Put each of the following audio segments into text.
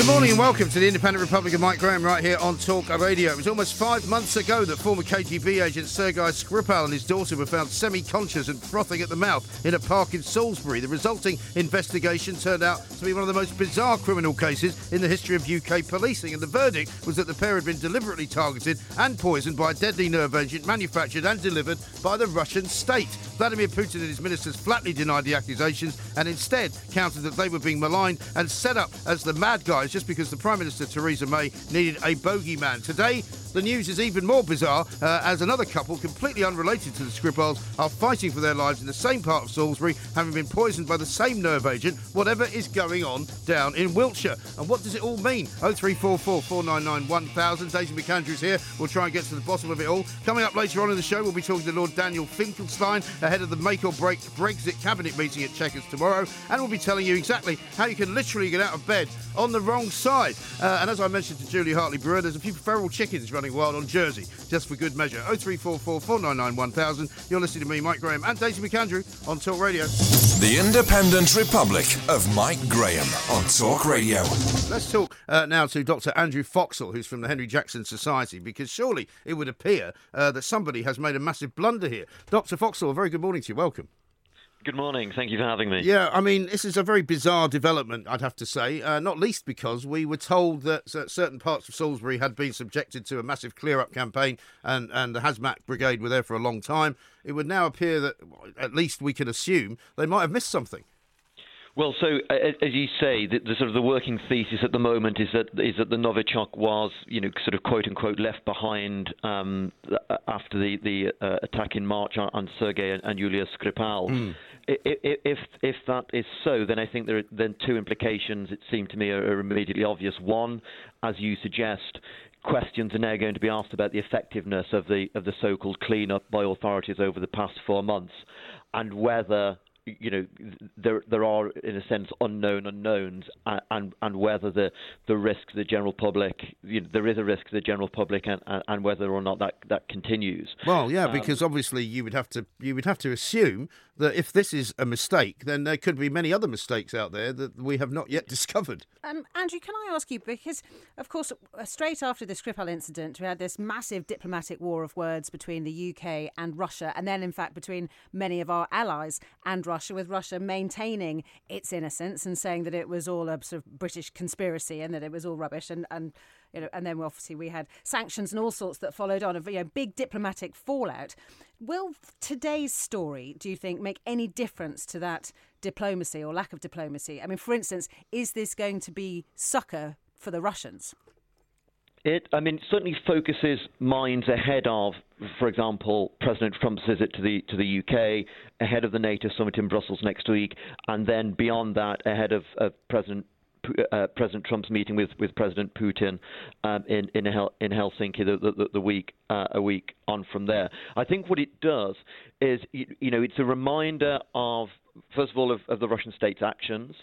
Good morning and welcome to the Independent Republic of Mike Graham right here on Talk Radio. It was almost five months ago that former KGB agent Sergei Skripal and his daughter were found semi-conscious and frothing at the mouth in a park in Salisbury. The resulting investigation turned out to be one of the most bizarre criminal cases in the history of UK policing, and the verdict was that the pair had been deliberately targeted and poisoned by a deadly nerve agent manufactured and delivered by the Russian state. Vladimir Putin and his ministers flatly denied the accusations and instead countered that they were being maligned and set up as the mad guys just because the Prime Minister Theresa May needed a bogeyman. Today, the news is even more bizarre uh, as another couple, completely unrelated to the Skripals, are fighting for their lives in the same part of Salisbury, having been poisoned by the same nerve agent, whatever is going on down in Wiltshire. And what does it all mean? 0344 499 1000. Daisy McAndrews here. We'll try and get to the bottom of it all. Coming up later on in the show, we'll be talking to Lord Daniel Finkelstein ahead of the make or break Brexit cabinet meeting at Chequers tomorrow. And we'll be telling you exactly how you can literally get out of bed on the wrong side. Uh, and as I mentioned to Julia Hartley Brewer, there's a few feral chickens running wild on Jersey, just for good measure. 0344 499 1000. You're listening to me, Mike Graham, and Daisy McAndrew on Talk Radio. The Independent Republic of Mike Graham on Talk Radio. Let's talk uh, now to Dr. Andrew Foxall, who's from the Henry Jackson Society, because surely it would appear uh, that somebody has made a massive blunder here. Dr. Foxall, a very good morning to you. Welcome. Good morning. Thank you for having me. Yeah, I mean, this is a very bizarre development, I'd have to say, uh, not least because we were told that certain parts of Salisbury had been subjected to a massive clear up campaign and, and the Hazmat Brigade were there for a long time. It would now appear that, at least we can assume, they might have missed something. Well, so uh, as you say, the, the, sort of the working thesis at the moment is that is that the Novichok was, you know, sort of quote unquote left behind um, after the the uh, attack in March on, on Sergei and, and Yulia Skripal. Mm. If if that is so, then I think there are then two implications. It seem to me are, are immediately obvious. One, as you suggest, questions are now going to be asked about the effectiveness of the of the so-called clean-up by authorities over the past four months, and whether you know there there are in a sense unknown unknowns and and, and whether the the risk to the general public you know, there is a risk to the general public and, and, and whether or not that that continues well yeah um, because obviously you would have to you would have to assume that if this is a mistake then there could be many other mistakes out there that we have not yet discovered um, Andrew can I ask you because of course straight after the Skripal incident we had this massive diplomatic war of words between the UK and Russia and then in fact between many of our allies and Russia, with Russia maintaining its innocence and saying that it was all a sort of British conspiracy and that it was all rubbish. And, and you know, and then obviously we had sanctions and all sorts that followed on, a you know, big diplomatic fallout. Will today's story, do you think, make any difference to that diplomacy or lack of diplomacy? I mean, for instance, is this going to be succor for the Russians? It, I mean, certainly focuses minds ahead of, for example, President Trump's visit to the to the UK, ahead of the NATO summit in Brussels next week, and then beyond that, ahead of, of President uh, President Trump's meeting with, with President Putin um, in in, Hel- in Helsinki the, the, the week uh, a week on from there. I think what it does is you, you know it's a reminder of first of all, of, of the Russian state's actions.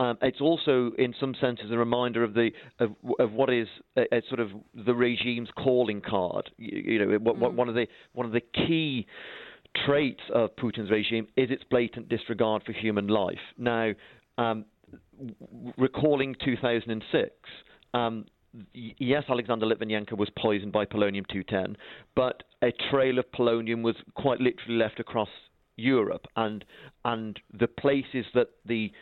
Um, it's also, in some senses, a reminder of the of, of what is a, a sort of the regime's calling card. You, you know, mm. one of the one of the key traits of Putin's regime is its blatant disregard for human life. Now, um, recalling 2006. Um, yes, Alexander Litvinenko was poisoned by polonium 210, but a trail of polonium was quite literally left across Europe, and and the places that the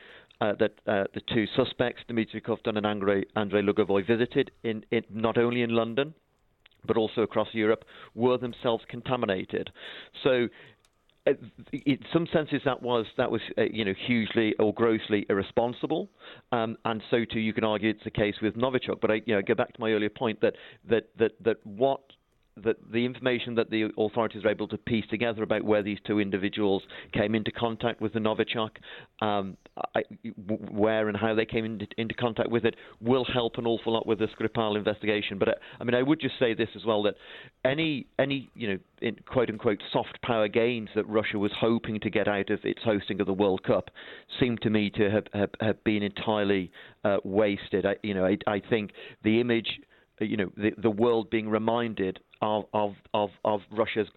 uh, that uh, the two suspects, Dmitry Kovtun and Andrei, Andrei Lugovoy, visited in, in not only in London but also across Europe, were themselves contaminated. So in some senses that was that was uh, you know hugely or grossly irresponsible, um, and so too you can argue it's the case with Novichok. But I you know go back to my earlier point that that that that what that the information that the authorities are able to piece together about where these two individuals came into contact with the Novichok, um, I, where and how they came into, into, contact with it, will help an awful lot with the Skripal investigation. But I, uh, I mean, I would just say this as well that any any you know in quote unquote soft power gains that Russia was hoping to get out of its hosting of the World Cup seem to me to have have, have been entirely uh, wasted. I, you know, I, I think the image you know, the, the world being reminded of of of, of Russia's,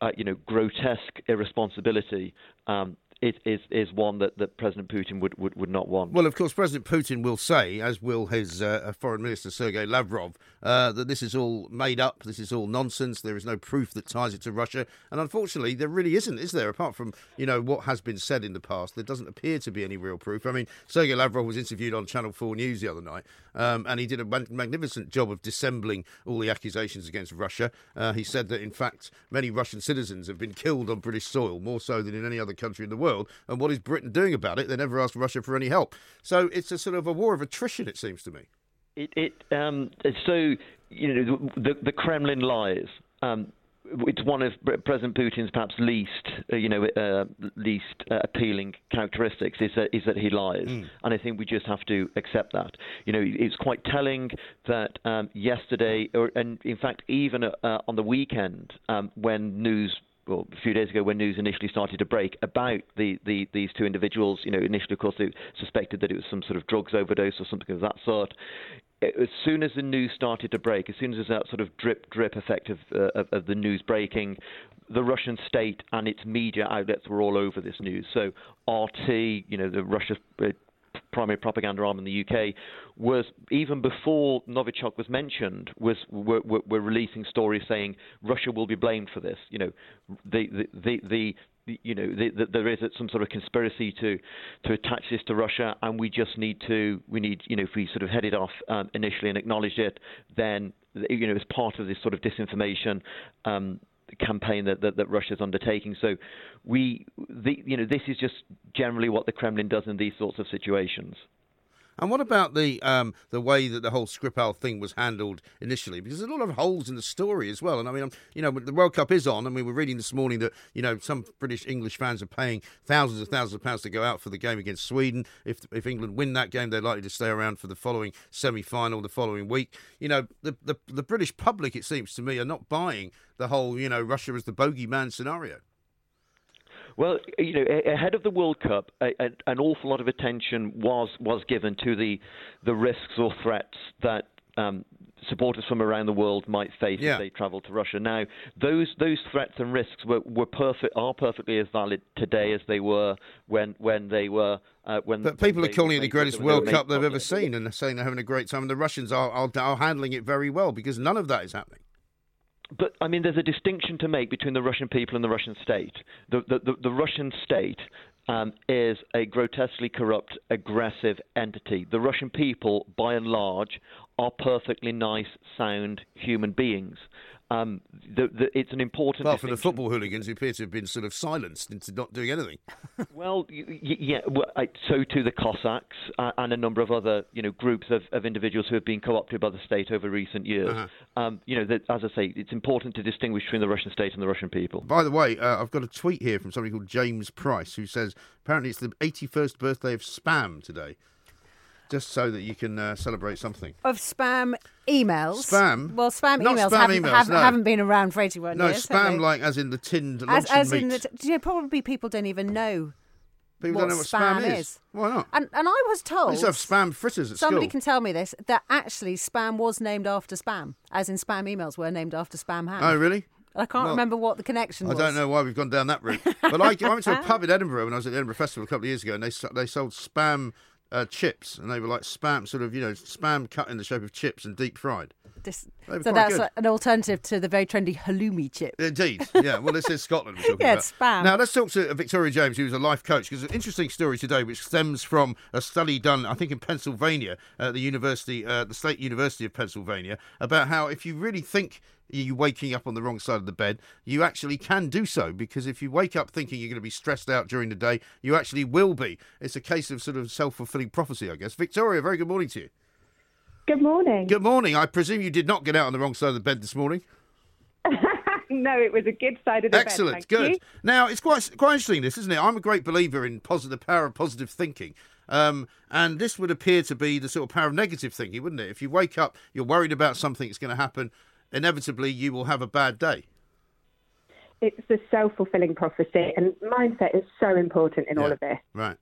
uh, you know, grotesque irresponsibility um, is, is, is one that, that President Putin would, would, would not want. Well, of course, President Putin will say, as will his uh, Foreign Minister Sergei Lavrov, uh, that this is all made up, this is all nonsense, there is no proof that ties it to Russia. And unfortunately, there really isn't, is there? Apart from, you know, what has been said in the past, there doesn't appear to be any real proof. I mean, Sergei Lavrov was interviewed on Channel 4 News the other night, um, and he did a magnificent job of dissembling all the accusations against Russia. Uh, he said that, in fact, many Russian citizens have been killed on British soil, more so than in any other country in the world world. And what is Britain doing about it? They never asked Russia for any help. So it's a sort of a war of attrition, it seems to me. It, it um, so you know the the Kremlin lies. Um, it's one of President Putin's perhaps least, uh, you know, uh, least uh, appealing characteristics is that is that he lies, mm. and I think we just have to accept that. You know, it's quite telling that um, yesterday, or and in fact even uh, on the weekend, um, when news well, a few days ago when news initially started to break about the, the, these two individuals. You know, initially, of course, they suspected that it was some sort of drugs overdose or something of that sort. As soon as the news started to break, as soon as that sort of drip drip effect of, uh, of, of the news breaking, the Russian state and its media outlets were all over this news. So RT, you know, the Russia uh, primary propaganda arm in the UK, was even before Novichok was mentioned, was were, were, were releasing stories saying Russia will be blamed for this. You know, the the the, the you know, the, the, there is some sort of conspiracy to to attach this to Russia, and we just need to we need you know if we sort of headed off um, initially and acknowledged it, then you know as part of this sort of disinformation. Um, campaign that, that, that Russia's undertaking. So we, the, you know, this is just generally what the Kremlin does in these sorts of situations. And what about the um, the way that the whole Skripal thing was handled initially? Because there's a lot of holes in the story as well. And I mean, you know, the World Cup is on, and we were reading this morning that you know some British English fans are paying thousands and thousands of pounds to go out for the game against Sweden. If if England win that game, they're likely to stay around for the following semi final the following week. You know, the, the the British public, it seems to me, are not buying the whole you know Russia as the bogeyman scenario. Well, you know, ahead of the World Cup, a, a, an awful lot of attention was was given to the the risks or threats that um, supporters from around the world might face yeah. as they travel to Russia. Now, those those threats and risks were, were perfect are perfectly as valid today as they were when when they were uh, when. But people are calling it the greatest World Cup they've ever seen, and they're saying they're having a great time. And the Russians are, are are handling it very well because none of that is happening but I mean, there's a distinction to make between the Russian people and the Russian state. The the, the, the Russian state um, is a grotesquely corrupt, aggressive entity. The Russian people, by and large, are perfectly nice, sound human beings. Um, the, the, it's an important. Well, for the football hooligans who appear to have been sort of silenced into not doing anything. well, yeah. Well, I, so too the Cossacks uh, and a number of other, you know, groups of, of individuals who have been co-opted by the state over recent years. Uh-huh. Um, you know, that, as I say, it's important to distinguish between the Russian state and the Russian people. By the way, uh, I've got a tweet here from somebody called James Price who says apparently it's the 81st birthday of spam today just so that you can uh, celebrate something. Of spam emails. Spam. Well, spam Not emails, spam haven't, emails, haven't, no. haven't, been around for 81 no, years. No, spam like as in the tinned as, as meat. In the, you know, probably people don't even know. People don't know what spam, spam is. is. Why not? And, and I was told. I used to have spam fritters at Somebody school. can tell me this that actually spam was named after spam, as in spam emails were named after spam ham. Oh, really? I can't Well, remember what the connection I don't know why we've gone down that route. But I, I went to a pub in Edinburgh when I was at the Edinburgh Festival a couple of years ago, and they they sold spam uh, chips, and they were like spam, sort of you know spam cut in the shape of chips and deep fried. This, so that's good. an alternative to the very trendy halloumi chip. Indeed, yeah. Well, this is Scotland. We're talking Yeah, spam. Now let's talk to Victoria James, who's a life coach, because an interesting story today, which stems from a study done, I think, in Pennsylvania, at the university, uh, the State University of Pennsylvania, about how if you really think you're waking up on the wrong side of the bed, you actually can do so because if you wake up thinking you're going to be stressed out during the day, you actually will be. It's a case of sort of self fulfilling prophecy, I guess. Victoria, very good morning to you. Good morning. Good morning. I presume you did not get out on the wrong side of the bed this morning. no, it was a good side of the bed, Excellent, good. you. Now it's quite quite interesting, this isn't it? I'm a great believer in positive the power of positive thinking, um, and this would appear to be the sort of power of negative thinking, wouldn't it? If you wake up, you're worried about something that's going to happen, inevitably you will have a bad day. It's a self-fulfilling prophecy, and mindset is so important in all of this. Right.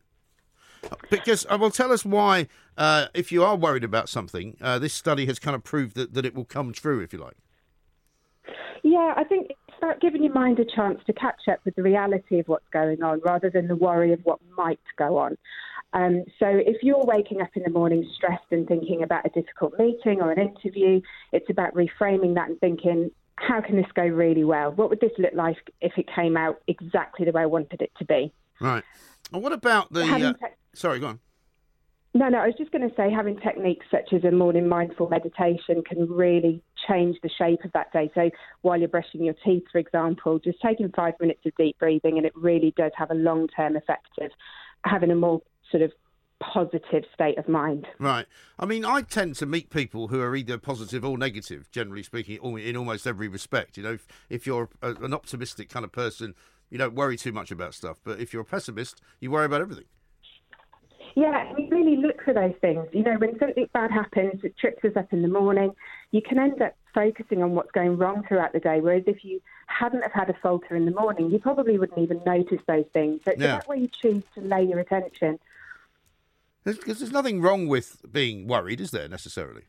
Because uh, well, tell us why, uh, if you are worried about something, uh, this study has kind of proved that, that it will come true, if you like. Yeah, I think it's about giving your mind a chance to catch up with the reality of what's going on rather than the worry of what might go on. Um, so if you're waking up in the morning stressed and thinking about a difficult meeting or an interview, it's about reframing that and thinking, how can this go really well? What would this look like if it came out exactly the way I wanted it to be? Right. And what about the? Uh, te- sorry, go on. No, no, I was just going to say having techniques such as a morning mindful meditation can really change the shape of that day. So while you're brushing your teeth, for example, just taking five minutes of deep breathing, and it really does have a long term effect of having a more sort of positive state of mind. Right. I mean, I tend to meet people who are either positive or negative, generally speaking, in almost every respect. You know, if, if you're a, an optimistic kind of person, you don't worry too much about stuff. But if you're a pessimist, you worry about everything. Yeah, and you really look for those things. You know, when something bad happens, it trips us up in the morning, you can end up focusing on what's going wrong throughout the day. Whereas if you hadn't have had a falter in the morning, you probably wouldn't even notice those things. So it's Yeah. about where you choose to lay your attention. Because there's nothing wrong with being worried, is there, necessarily?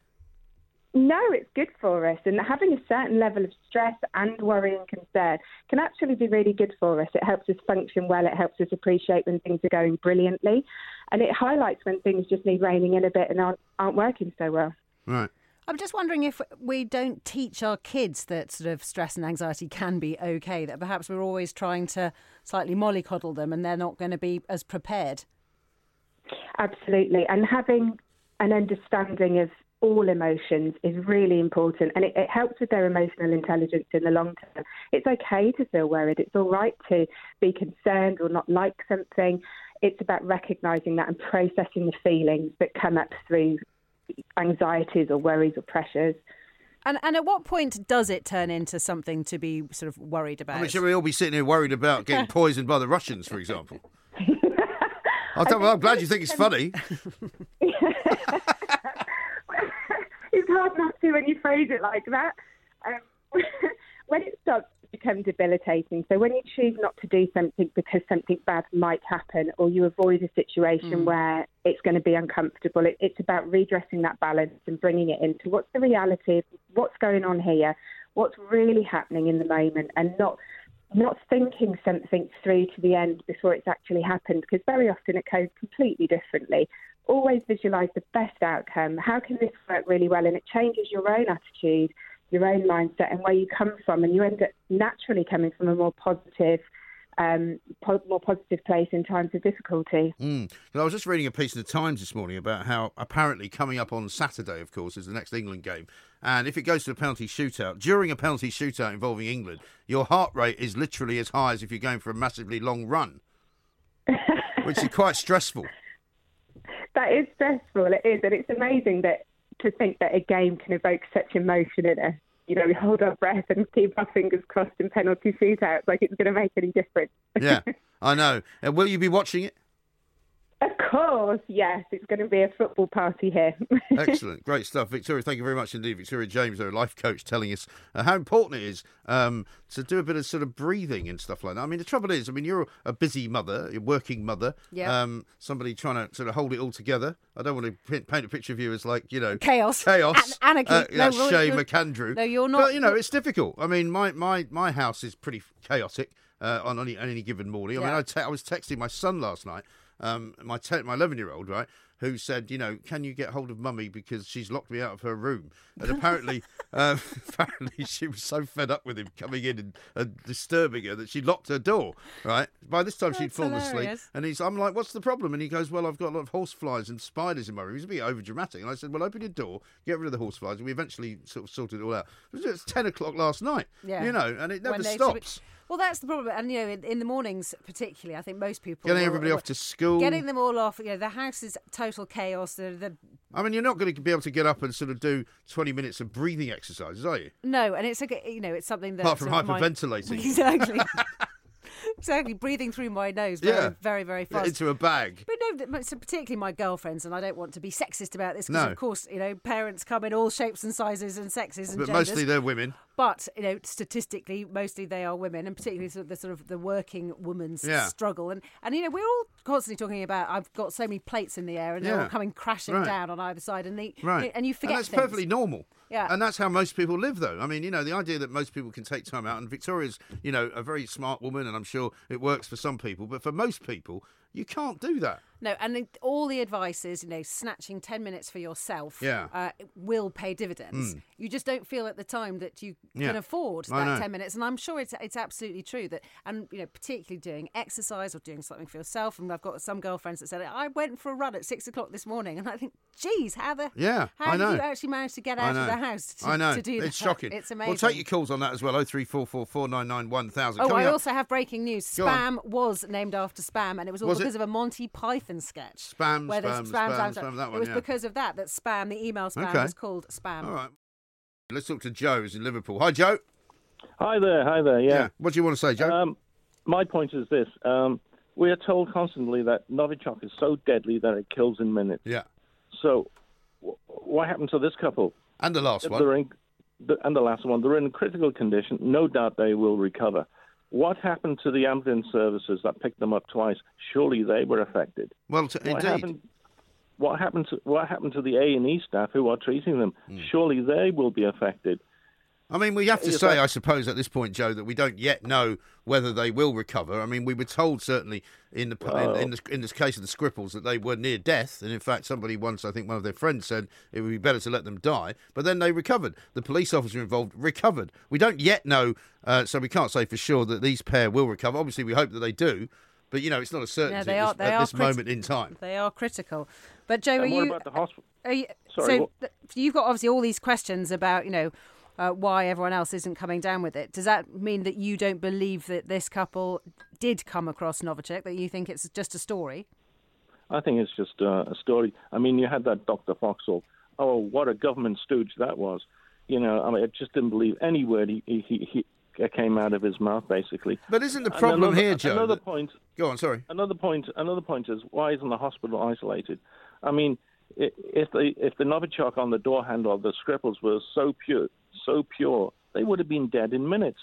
No, it's good for us. And having a certain level of stress and worry and concern can actually be really good for us. It helps us function well. It helps us appreciate when things are going brilliantly. And it highlights when things just need reining in a bit and aren't, aren't working so well. Right. I'm just wondering if we don't teach our kids that sort of stress and anxiety can be okay, that perhaps we're always trying to slightly mollycoddle them and they're not going to be as prepared. Absolutely. And having an understanding of all emotions is really important and it, it helps with their emotional intelligence in the long term. It's okay to feel worried. It's all right to be concerned or not like something. It's about recognizing that and processing the feelings that come up through anxieties or worries or pressures. And, and at what point does it turn into something to be sort of worried about? I mean, should we all be sitting here worried about getting poisoned by the Russians, for example? I well, I'm glad you think it's funny. it's hard not to when you phrase it like that. Um, when it starts to become debilitating, so when you choose not to do something because something bad might happen, or you avoid a situation where it's going to be uncomfortable, it, it's about redressing that balance and bringing it into what's the reality, of what's going on here, what's really happening in the moment, and not not thinking something through to the end before it's actually happened, because very often it goes completely differently. Always visualize the best outcome. How can this work really well? And it changes your own attitude, your own mindset, and where you come from. And you end up naturally coming from a more positive, um, po- more positive place in times of difficulty. Mm. I was just reading a piece in the Times this morning about how apparently coming up on Saturday, of course, is the next England game. And if it goes to a penalty shootout, during a penalty shootout involving England, your heart rate is literally as high as if you're going for a massively long run, which is quite stressful. That is stressful. It is, and it's amazing that to think that a game can evoke such emotion in us. You know, we hold our breath and keep our fingers crossed in penalty shootouts, like it's going to make any difference. Yeah, I know. Uh, will you be watching it? Of course, yes, it's going to be a football party here. Excellent, great stuff, Victoria. Thank you very much indeed, Victoria James, our life coach, telling us uh, how important it is um, to do a bit of sort of breathing and stuff like that. I mean, the trouble is, I mean, you're a busy mother, you're a working mother, Yeah. um, somebody trying to sort of hold it all together. I don't want to paint, paint a picture of you as like you know Chaos. chaos, An- anarchy. Uh, No, that's Shay you're- McAndrew. no, you're not- But you know, it's difficult. I mean, my my my house is pretty chaotic uh, on any, on any given morning. I mean, I, te- I was texting my son last night, um, my te- my eleven year old, right, who said, you know, can you get hold of mummy because she's locked me out of her room? And apparently, um, apparently she was so fed up with him coming in and, and disturbing her that she locked her door. Right. By this time she'd That's fallen asleep, and he's, I'm like, what's the problem? And he goes, well, I've got a lot of horseflies and spiders in my room. He's a bit over dramatic. And I said, well, open your door, get rid of the horseflies. And we eventually sort of sorted it all out. It was 10 o'clock last night, Yeah. you know, and it never stops. Well, that's the problem, and you know, in, in the mornings particularly, I think most people Getting will- everybody off uh, to school. getting them all off. You know, the house is total chaos. The, the I mean, you're not going to be able to get up and sort of do 20 minutes of breathing exercises, are you? no, and it's a you know, it's something that Apart from sort of my- hyperventilating. exactly, exactly, breathing through my nose very, Yeah. very, very fast. Into a bag. But no, so particularly my girlfriends, and I don't want to be sexist about this because, No. of course, you know, parents come in all shapes and sizes and sexes and But genders. mostly they're women. But you know, statistically, mostly they are women, and particularly sort of the sort of the working woman's Yeah. struggle. And and you know, we're all constantly talking about I've got so many plates in the air, and they're all coming crashing Right. down on either side, and the Right. and you forget that's things. perfectly normal. Yeah. And that's how most people live, though. I mean, you know, the idea that most people can take time out, and Victoria's, you know, a very smart woman, and I'm sure it works for some people, but for most people, you can't do that. No, and all the advice is, you know, snatching 10 minutes for yourself Yeah. uh, will pay dividends. You just don't feel at the time that you Yeah. can afford I that know. 10 minutes. And I'm sure it's, it's absolutely true that, and, you know, particularly doing exercise or doing something for yourself. And I've got some girlfriends that said, I went for a run at six o'clock this morning. And I think, geez, how the, Yeah, how I did know. you actually manage to get out of the house to, I know. to do it's that? It's shocking. It's amazing. We'll take your calls on that as well. Oh three four four four nine nine one thousand. Oh, Coming I up, also have breaking news. Spam was named after Spam, and it was all Was? Because of a Monty Python sketch. Spam, where there's spam, spam, spam, that It was yeah. because of that that Spam, the email Spam, Okay. was called Spam. All right. Let's talk to Joe, who's in Liverpool. Hi, Joe. Hi there, hi there. Yeah. What do you want to say, Joe? Um, my point is this: um, we are told constantly that Novichok is so deadly that it kills in minutes. yeah. So, w- what happened to this couple? And the last one. In, the, and the last one, they're in critical condition. No doubt they will recover. What happened to the ambulance services that picked them up twice? Surely they were affected. Well, t- What indeed. happened? What happened to what happened to the A and E staff who are treating them? Hmm. Surely they will be affected. I mean, we have to say, I suppose, at this point, Joe, that we don't yet know whether they will recover. I mean, we were told certainly in the in, in, the, in this case of the Skripals that they were near death, and in fact, somebody once, I think, one of their friends said it would be better to let them die. But then they recovered. The police officer involved recovered. We don't yet know, uh, so we can't say for sure that these pair will recover. Obviously, we hope that they do. But you know, it's not a certainty Yeah, they at are. this, They at are this criti- moment in time. They are critical. But Joe, are what you? about the hospital? You Sorry, so what- th- you've got obviously all these questions about you know uh, why everyone else isn't coming down with it. Does that mean that you don't believe that this couple did come across Novichok? That you think it's just a story? I think it's just uh, a story. I mean, you had that Dr. Foxall. Oh, what a government stooge that was. You know, I mean, I just didn't believe any word he, he, he, he came out of his mouth, basically. But isn't the problem another- here, Joe? Another that- point. Go on, sorry. Another point. Another point is why isn't the hospital isolated? I mean, if the if the Novichok on the door handle of the Skripals were so pure, so pure, they would have been dead in minutes.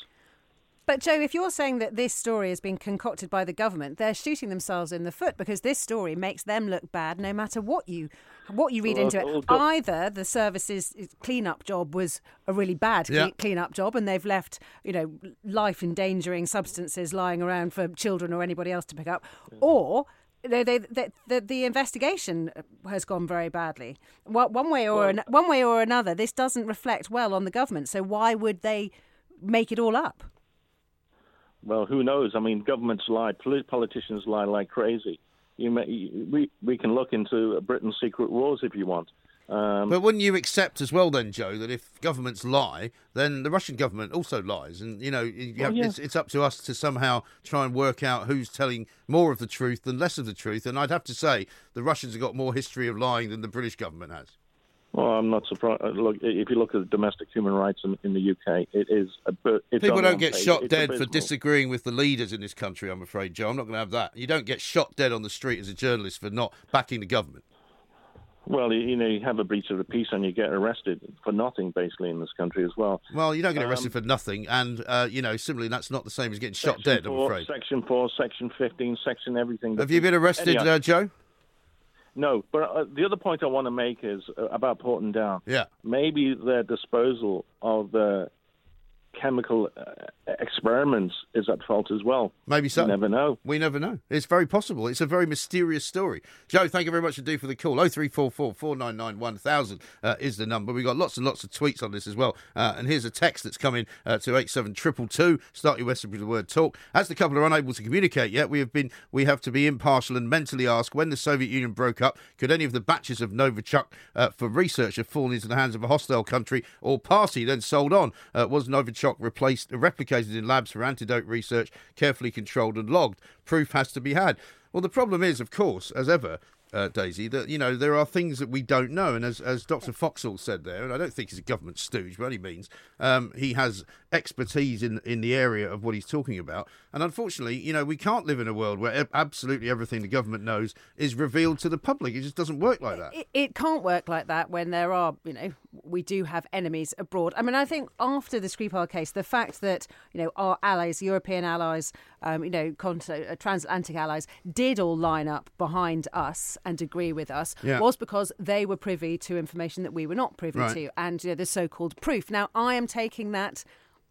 But Joe, if you're saying that this story has been concocted by the government, they're shooting themselves in the foot because this story makes them look bad, no matter what you what you read Well, into it. Either the services eh, clean-up job was a really bad Yeah. cle- clean-up job, and they've left you know life-endangering substances lying around for children or anybody else to pick up, or they, they, they, the, the investigation has gone very badly. Well, one way or an, one way or another, this doesn't reflect well on the government. So why would they make it all up? Well, who knows? I mean, governments lie, politicians lie like crazy. You may, we we can look into Britain's secret wars if you want. Um, But wouldn't you accept as well, then, Joe, that if governments lie, then the Russian government also lies, and you know, you have, yeah. it's, it's up to us to somehow try and work out who's telling more of the truth than less of the truth. And I'd have to say the Russians have got more history of lying than the British government has. well, I'm not surprised. uh, Look, if you look at domestic human rights in, in the UK, it is a bit. People don't get page. shot It's dead for disagreeing with the leaders in this country. I'm afraid, Joe. I'm not going to have that. You don't get shot dead on the street as a journalist for not backing the government. Well, you, you know, you have a breach of the peace and you get arrested for nothing, basically, in this country as well. Well, you don't get Um, arrested for nothing, and uh, you know, similarly, that's not the same as getting shot dead. I'm afraid. Section four, section fifteen, section everything. Have you been arrested, uh, Joe? no, but uh, the other point I want to make is uh, about Porton Down. Yeah. Maybe their disposal of the chemical uh, experiments is at fault as well. Maybe so. You never know. We never know. It's very possible. It's a very mysterious story. Joe, thank you very much indeed for the call. 0344 499 1000 uh, is the number. We've got lots and lots of tweets on this as well. Uh, and here's a text that's coming uh, to 87222. Start your message with the word talk. As the couple are unable to communicate yet, we have been we have to be impartial and mentally ask when the Soviet Union broke up, could any of the batches of Novichok uh, for research have fallen into the hands of a hostile country or party, then sold on? Uh, was Novichok shock replaced, replicated in labs for antidote research, carefully controlled and logged. Proof has to be had. Well, the problem is, of course, as ever, uh, Daisy, that you know there are things that we don't know, and as as Dr. Foxall said there, and I don't think he's a government stooge by any means. Um, he has expertise in in the area of what he's talking about, and unfortunately, you know, we can't live in a world where absolutely everything the government knows is revealed to the public. It just doesn't work like that. It, it can't work like that when there are, you know, we do have enemies abroad. I mean, I think after the Skripal case, the fact that you know our allies, European allies, um, you know, uh, transatlantic allies, did all line up behind us and agree with us Yeah. was because they were privy to information that we were not privy Right. to, and you know, the so-called proof. Now, I am taking that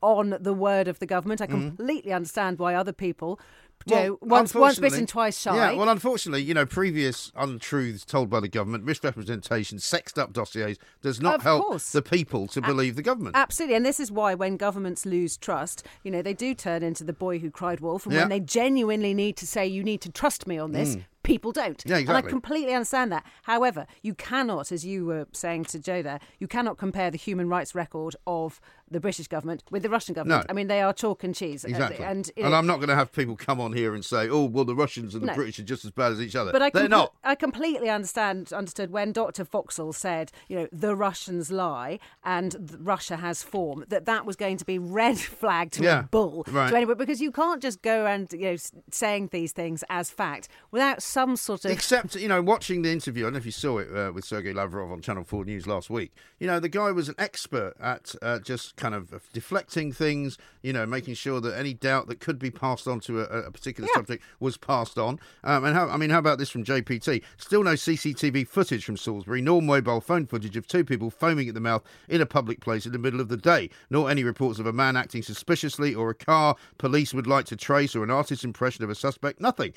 on the word of the government. I completely understand why other people. You know, once, once bitten, twice shy. Yeah, well, unfortunately, you know, previous untruths told by the government, misrepresentation, sexed up dossiers, does not Of help course. the people to believe the government. Absolutely, and this is why when governments lose trust, you know, they do turn into the boy who cried wolf, and Yeah. when they genuinely need to say, "You need to trust me on this," people don't. Mm. Yeah, And. I completely understand that. However, you cannot, as you were saying to Joe there, you cannot compare the human rights record of the British government with the Russian government. No. I mean, they are chalk and cheese. and- Exactly. And, And I'm not going to have people come on here and say, "Oh, well, the Russians and the No. British are just as bad as each other." But I, They're compl- not. I completely understand understood when Dr. Foxall said, you know, the Russians lie and Russia has form, that that was going to be red flag to Yeah, a bull right. to anyone because you can't just go and, you know, saying these things as fact without some sort of Except, you know, watching the interview, I don't know if you saw it uh, with Sergei Lavrov on Channel 4 News last week. You know, the guy was an expert at uh, just kind of deflecting things, you know, making sure that any doubt that could be passed on to a, a particular Yeah. subject was passed on. Um, and how, I mean, how about this from JPT? Still no CCTV footage from Salisbury, nor mobile phone footage of two people foaming at the mouth in a public place in the middle of the day, nor any reports of a man acting suspiciously or a car police would like to trace or an artist's impression of a suspect. Nothing.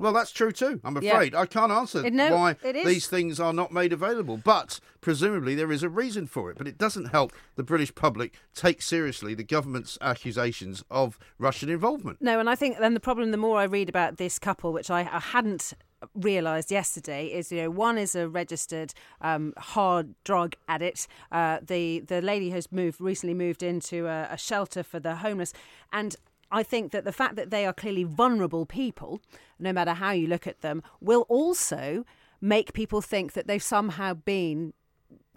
Well, that's true too. I'm Yeah. afraid I can't answer no, why these things are not made available, but presumably there is a reason for it. But it doesn't help the British public take seriously the government's accusations of Russian involvement. No, and I think then the problem, the more I read about this couple, which I, I hadn't realised yesterday, is you know one is a registered um, hard drug addict. Uh, the the lady has moved recently moved into a, a shelter for the homeless, and. I think that the fact that they are clearly vulnerable people, no matter how you look at them, will also make people think that they've somehow been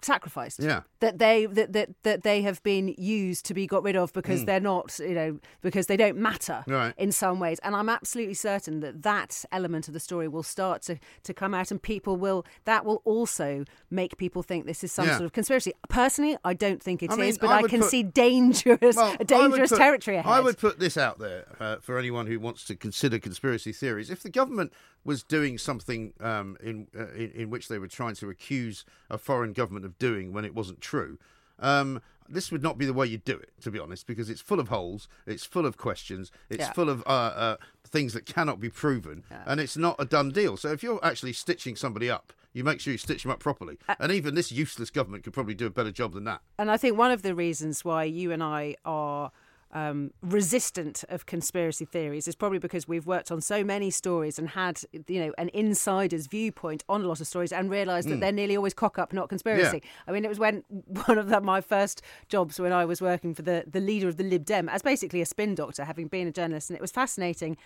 sacrificed. Yeah. That they that, that that they have been used to be got rid of because they're not, you know, because they don't matter. Right. in some ways. And I'm absolutely certain that that element of the story will start to, to come out, and people will that will also make people think this is some Yeah. sort of conspiracy. Personally, I don't think it is, I mean, but I I, can put- see dangerous Well, a I would dangerous put- territory ahead. I would put this out there uh, for anyone who wants to consider conspiracy theories. If the government was doing something um, in, uh, in in which they were trying to accuse a foreign government of doing when it wasn't true. Um, this would not be the way you do it, to be honest, because it's full of holes, it's full of questions, it's Yeah. full of uh, uh, things that cannot be proven, and it's not a done deal. So if you're actually stitching somebody up, you make sure you stitch them up properly. Uh, and even this useless government could probably do a better job than that. And I think one of the reasons why you and I are um, resistant of conspiracy theories is probably because we've worked on so many stories and had, you know, an insider's viewpoint on a lot of stories and realised that they're nearly always cock up, not conspiracy. I mean, it was when one of the, my first jobs when I was working for the, the leader of the Lib Dem as basically a spin doctor, having been a journalist, and it was fascinating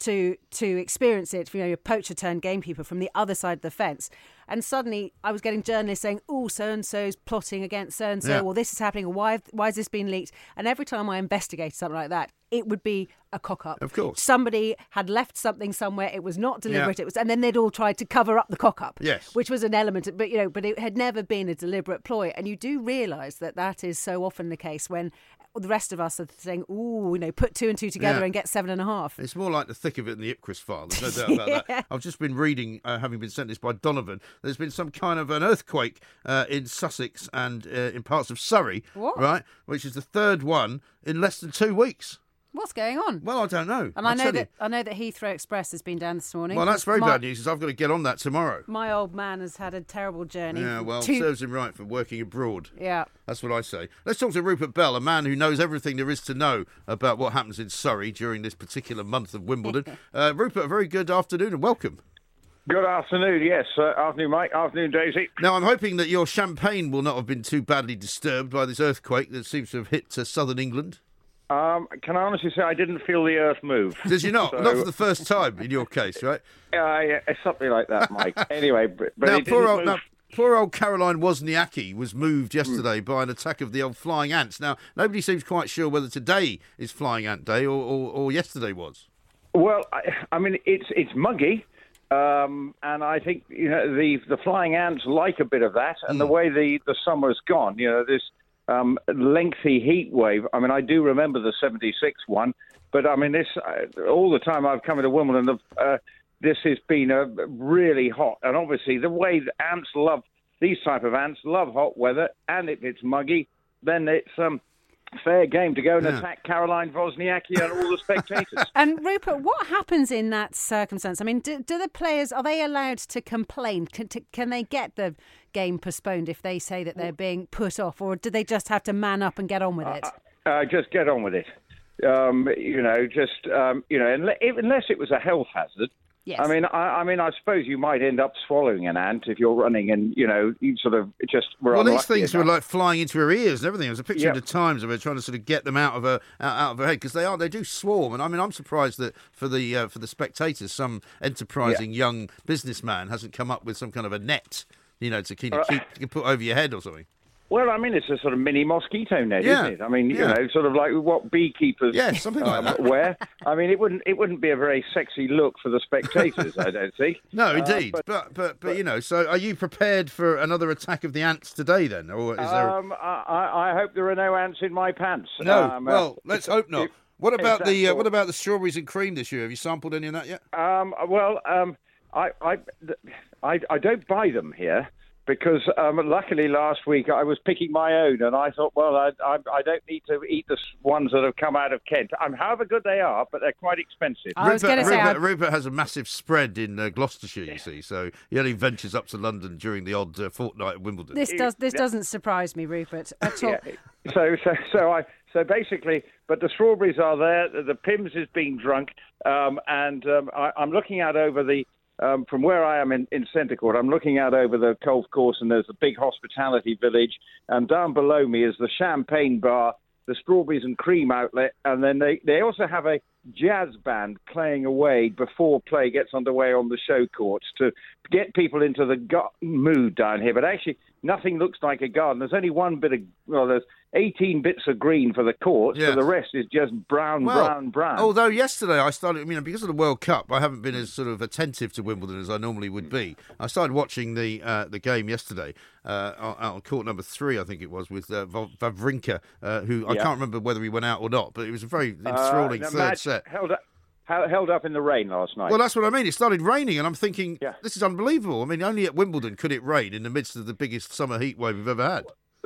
to to experience it, you know, a poacher turned gamekeeper from the other side of the fence. And suddenly I was getting journalists saying, oh, so and so's plotting against so and so, or this is happening, or why, why has this been leaked? And every time I investigated something like that, it would be a cock up. Of course. Somebody had left something somewhere, it was not deliberate, it was, and then they'd all tried to cover up the cock up. Yes. Which was an element, of, but you know, but it had never been a deliberate ploy. And you do realise that that is so often the case when the rest of us are saying, "Ooh, you know, put two and two together Yeah. and get seven and a half." It's more like the thick of it in the Ipcress file. There's no doubt about that. I've just been reading, uh, having been sent this by Donovan. There's been some kind of an earthquake uh, in Sussex and uh, in parts of Surrey, What? right? Which is the third one in less than two weeks. What's going on? Well, I don't know. and I'll I know that you. I know that Heathrow Express has been down this morning. Well, that's very my, bad news because I've got to get on that tomorrow. My old man has had a terrible journey. Yeah, well, Two- serves him right for working abroad. yeah. That's what I say. Let's talk to Rupert Bell, a man who knows everything there is to know about what happens in Surrey during this particular month of Wimbledon. uh, Rupert, a very good afternoon and welcome. Good afternoon. Yes, uh, afternoon, Mike. Afternoon, Daisy. Now, I'm hoping that your champagne will not have been too badly disturbed by this earthquake that seems to have hit uh, southern England. Um, can I honestly say I didn't feel the earth move? Did you not? So- Not for the first time in your case, right? Uh, yeah, it's something like that, Mike. anyway, but, but now, poor old, now, poor old Caroline Wozniacki was moved Hmm. yesterday by an attack of the old flying ants. Now, nobody seems quite sure whether today is Flying Ant Day or, or, or yesterday was. Well, I, I mean, it's it's muggy, um, and I think you know the the flying ants like a bit of that, and the way the the summer's gone, you know, this um, lengthy heat wave. I mean, I do remember the '76 one, but I mean, this uh, all the time I've come into Wimbledon, uh, this has been a really hot, and obviously the way the ants love these type of ants love hot weather, and if it's muggy, then it's um. Fair game to go and Yeah. attack Caroline Wozniacki and all the spectators. And Rupert, what happens in that circumstance? I mean, do, do the players are they allowed to complain? Can, to, can they get the game postponed if they say that they're being put off, or do they just have to man up and get on with it? uh, just get on with it. Um, you know, just um, you know, unless, unless it was a health hazard. Yes. I mean, I, I mean, I suppose you might end up swallowing an ant if you're running, and you know, you sort of just were Well, these unlucky things were like flying into her ears and everything. There was a picture Yeah. in the Times of her trying to sort of get them out of her out, out of her head because they are they do swarm. And I mean, I'm surprised that for the uh, for the spectators, some enterprising young businessman hasn't come up with some kind of a net, you know, to keep, Uh, keep you can put over your head or something. Well, I mean, it's a sort of mini mosquito net, Yeah. isn't it? I mean, you Yeah. know, sort of like what beekeepers Yeah, something like um, that. wear. I mean, it wouldn't it wouldn't be a very sexy look for the spectators, I don't think. No, Uh, indeed, but- but, but but you know, so are you prepared for another attack of the ants today then, or is there? Um, I, I hope there are no ants in my pants. no, Um, uh, well, let's hope not. if- What about the uh, what about the strawberries and cream this year? Have you sampled any of that yet? Um, well, um, I, I, I, I don't buy them here because um, luckily last week I was picking my own and I thought, well, I, I, I don't need to eat the ones that have come out of Kent. Um, however good they are, but they're quite expensive. I was Rupert, gonna say, Rupert, Rupert has a massive spread in uh, Gloucestershire, you see, so he only ventures up to London during the odd uh, fortnight at Wimbledon. this does this doesn't surprise me, Rupert, at all. Yeah. So, so, so I, so basically, but the strawberries are there. The, the Pimm's is being drunk, um, and um, I, I'm looking out over the. Um, from where I am in, in Centre Court, I'm looking out over the golf course, and there's a big hospitality village. And down below me is the Champagne Bar, the Strawberries and Cream outlet, and then they, they also have a jazz band playing away before play gets underway on the show courts to get people into the go- mood down here. But actually, nothing looks like a garden. There's only one bit of well, there's 18 bits of green for the court, Yes. so the rest is just brown, Well, brown, brown. Although yesterday I started, I mean, because of the World Cup, I haven't been as sort of attentive to Wimbledon as I normally would be. I started watching the uh, the game yesterday uh, out on court number three, I think it was, with uh, Wawrinka, uh, who I can't remember whether he went out or not, but it was a very Uh, enthralling third match set. held up, held held up in the rain last night. Well, that's what I mean. It started raining, and I'm thinking, Yeah. this is unbelievable. I mean, only at Wimbledon could it rain in the midst of the biggest summer heat wave we've ever had.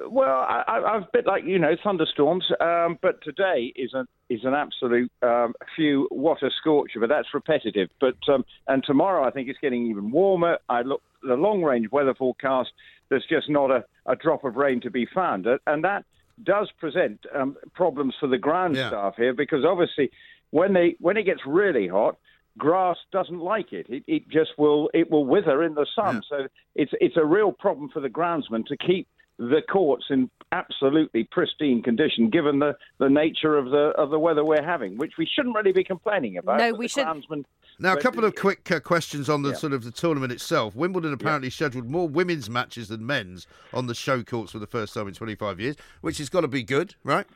Well, I, I, I've a bit like you know thunderstorms, um, but today is an is an absolute um, few what a scorcher, but that's repetitive. But um, and tomorrow I think it's getting even warmer. I look the long range weather forecast. There's just not a, a drop of rain to be found, and that does present um, problems for the ground Yeah. staff here because obviously when they when it gets really hot. Grass doesn't like it. It, it just will it will wither in the sun. So it's it's a real problem for the groundsman to keep the courts in absolutely pristine condition, given the, the nature of the of the weather we're having, which we shouldn't really be complaining about. No, we should- groundsman- Now, a couple of quick uh, questions on the Yeah. sort of the tournament itself. Wimbledon apparently scheduled more women's matches than men's on the show courts for the first time in 25 years, which has got to be good, right?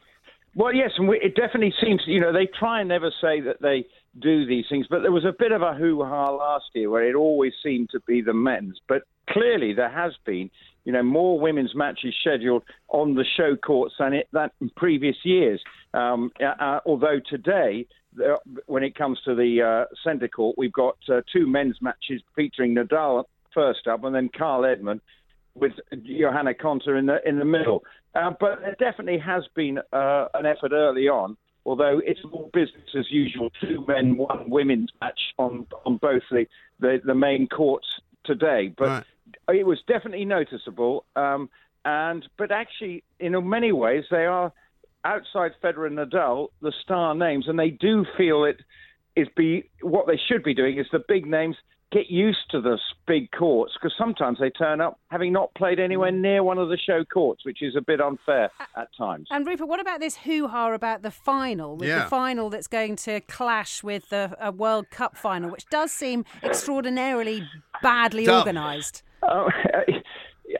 Well, yes, and we, it definitely seems. You know, they try and never say that they do these things, but there was a bit of a hoo ha last year where it always seemed to be the men's. But clearly, there has been, you know, more women's matches scheduled on the show courts than it than in previous years. Um, uh, although today. When it comes to the uh, centre court, we've got uh, two men's matches featuring Nadal first up, and then Kyle Edmund with Johanna Konta in the in the middle. Uh, but there definitely has been uh, an effort early on, although it's more business as usual. Two men, one women's match on on both the the, the main courts today. But it was definitely noticeable. Um, and but actually, in many ways, they are outside Federer and Nadal the star names, and they do feel it is be what they should be doing is the big names get used to the big courts because sometimes they turn up having not played anywhere Mm. near one of the show courts, which is a bit unfair at times. And Rupert, what about this hoo-ha about the final? With Yeah. the final that's going to clash with the a World Cup final, which does seem extraordinarily badly organised. Oh,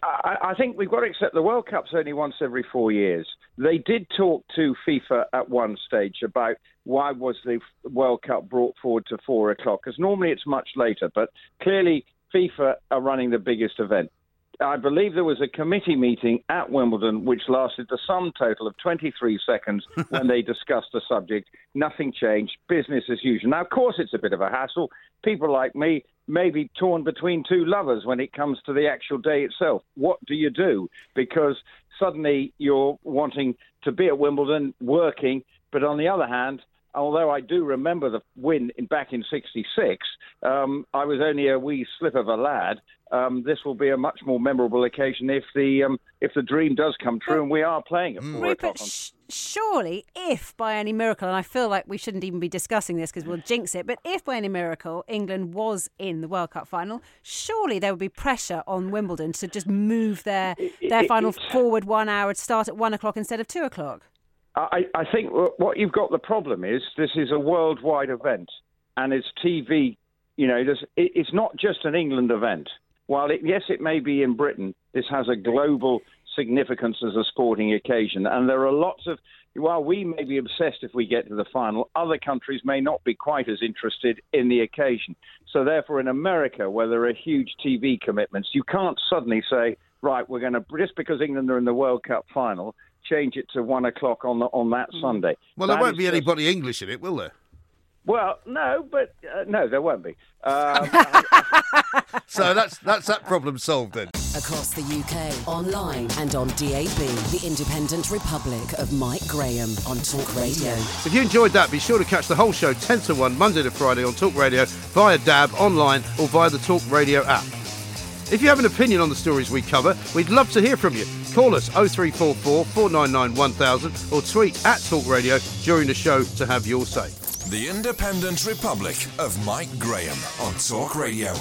I, I think we've got to accept the World Cup's only once every four years. They did talk to FIFA at one stage about why was the World Cup brought forward to four o'clock, because normally it's much later. But clearly, FIFA are running the biggest event. I believe there was a committee meeting at Wimbledon which lasted the sum total of 23 seconds when they discussed the subject. Nothing changed, business as usual. Now, of course, it's a bit of a hassle. People like me may be torn between two lovers when it comes to the actual day itself. What do you do? Because suddenly you're wanting to be at Wimbledon working, but on the other hand, although I do remember the win in, back in '66, um, I was only a wee slip of a lad. Um, this will be a much more memorable occasion if the um, if the dream does come true and we are playing at four o'clock. Rupert, on- sh- surely, if by any miracle, and I feel like we shouldn't even be discussing this because we'll jinx it, but if by any miracle England was in the World Cup final, surely there would be pressure on Wimbledon to just move their their it- final it's- forward one hour to start at one o'clock instead of two o'clock. I, I think what you've got the problem is this is a worldwide event, and it's TV. You know, it's not just an England event. While it, yes, it may be in Britain, this has a global significance as a sporting occasion, and there are lots of. While we may be obsessed if we get to the final, other countries may not be quite as interested in the occasion. So, therefore, in America, where there are huge TV commitments, you can't suddenly say, right, we're going to just because England are in the World Cup final, change it to one o'clock on the, on that Sunday. Well, there That won't be just- anybody English in it, will there? Well, no, but uh, no, there won't be. Um, So that's that's that problem solved then. Across the UK, online and on DAB, the Independent Republic of Mike Graham on Talk Radio. If you enjoyed that, be sure to catch the whole show 10 to 1 Monday to Friday on Talk Radio via DAB, online, or via the Talk Radio app. If you have an opinion on the stories we cover, we'd love to hear from you. Call us 0344 499 1000 or tweet at Talk Radio during the show to have your say. The Independent Republic of Mike Graham on Talk Radio.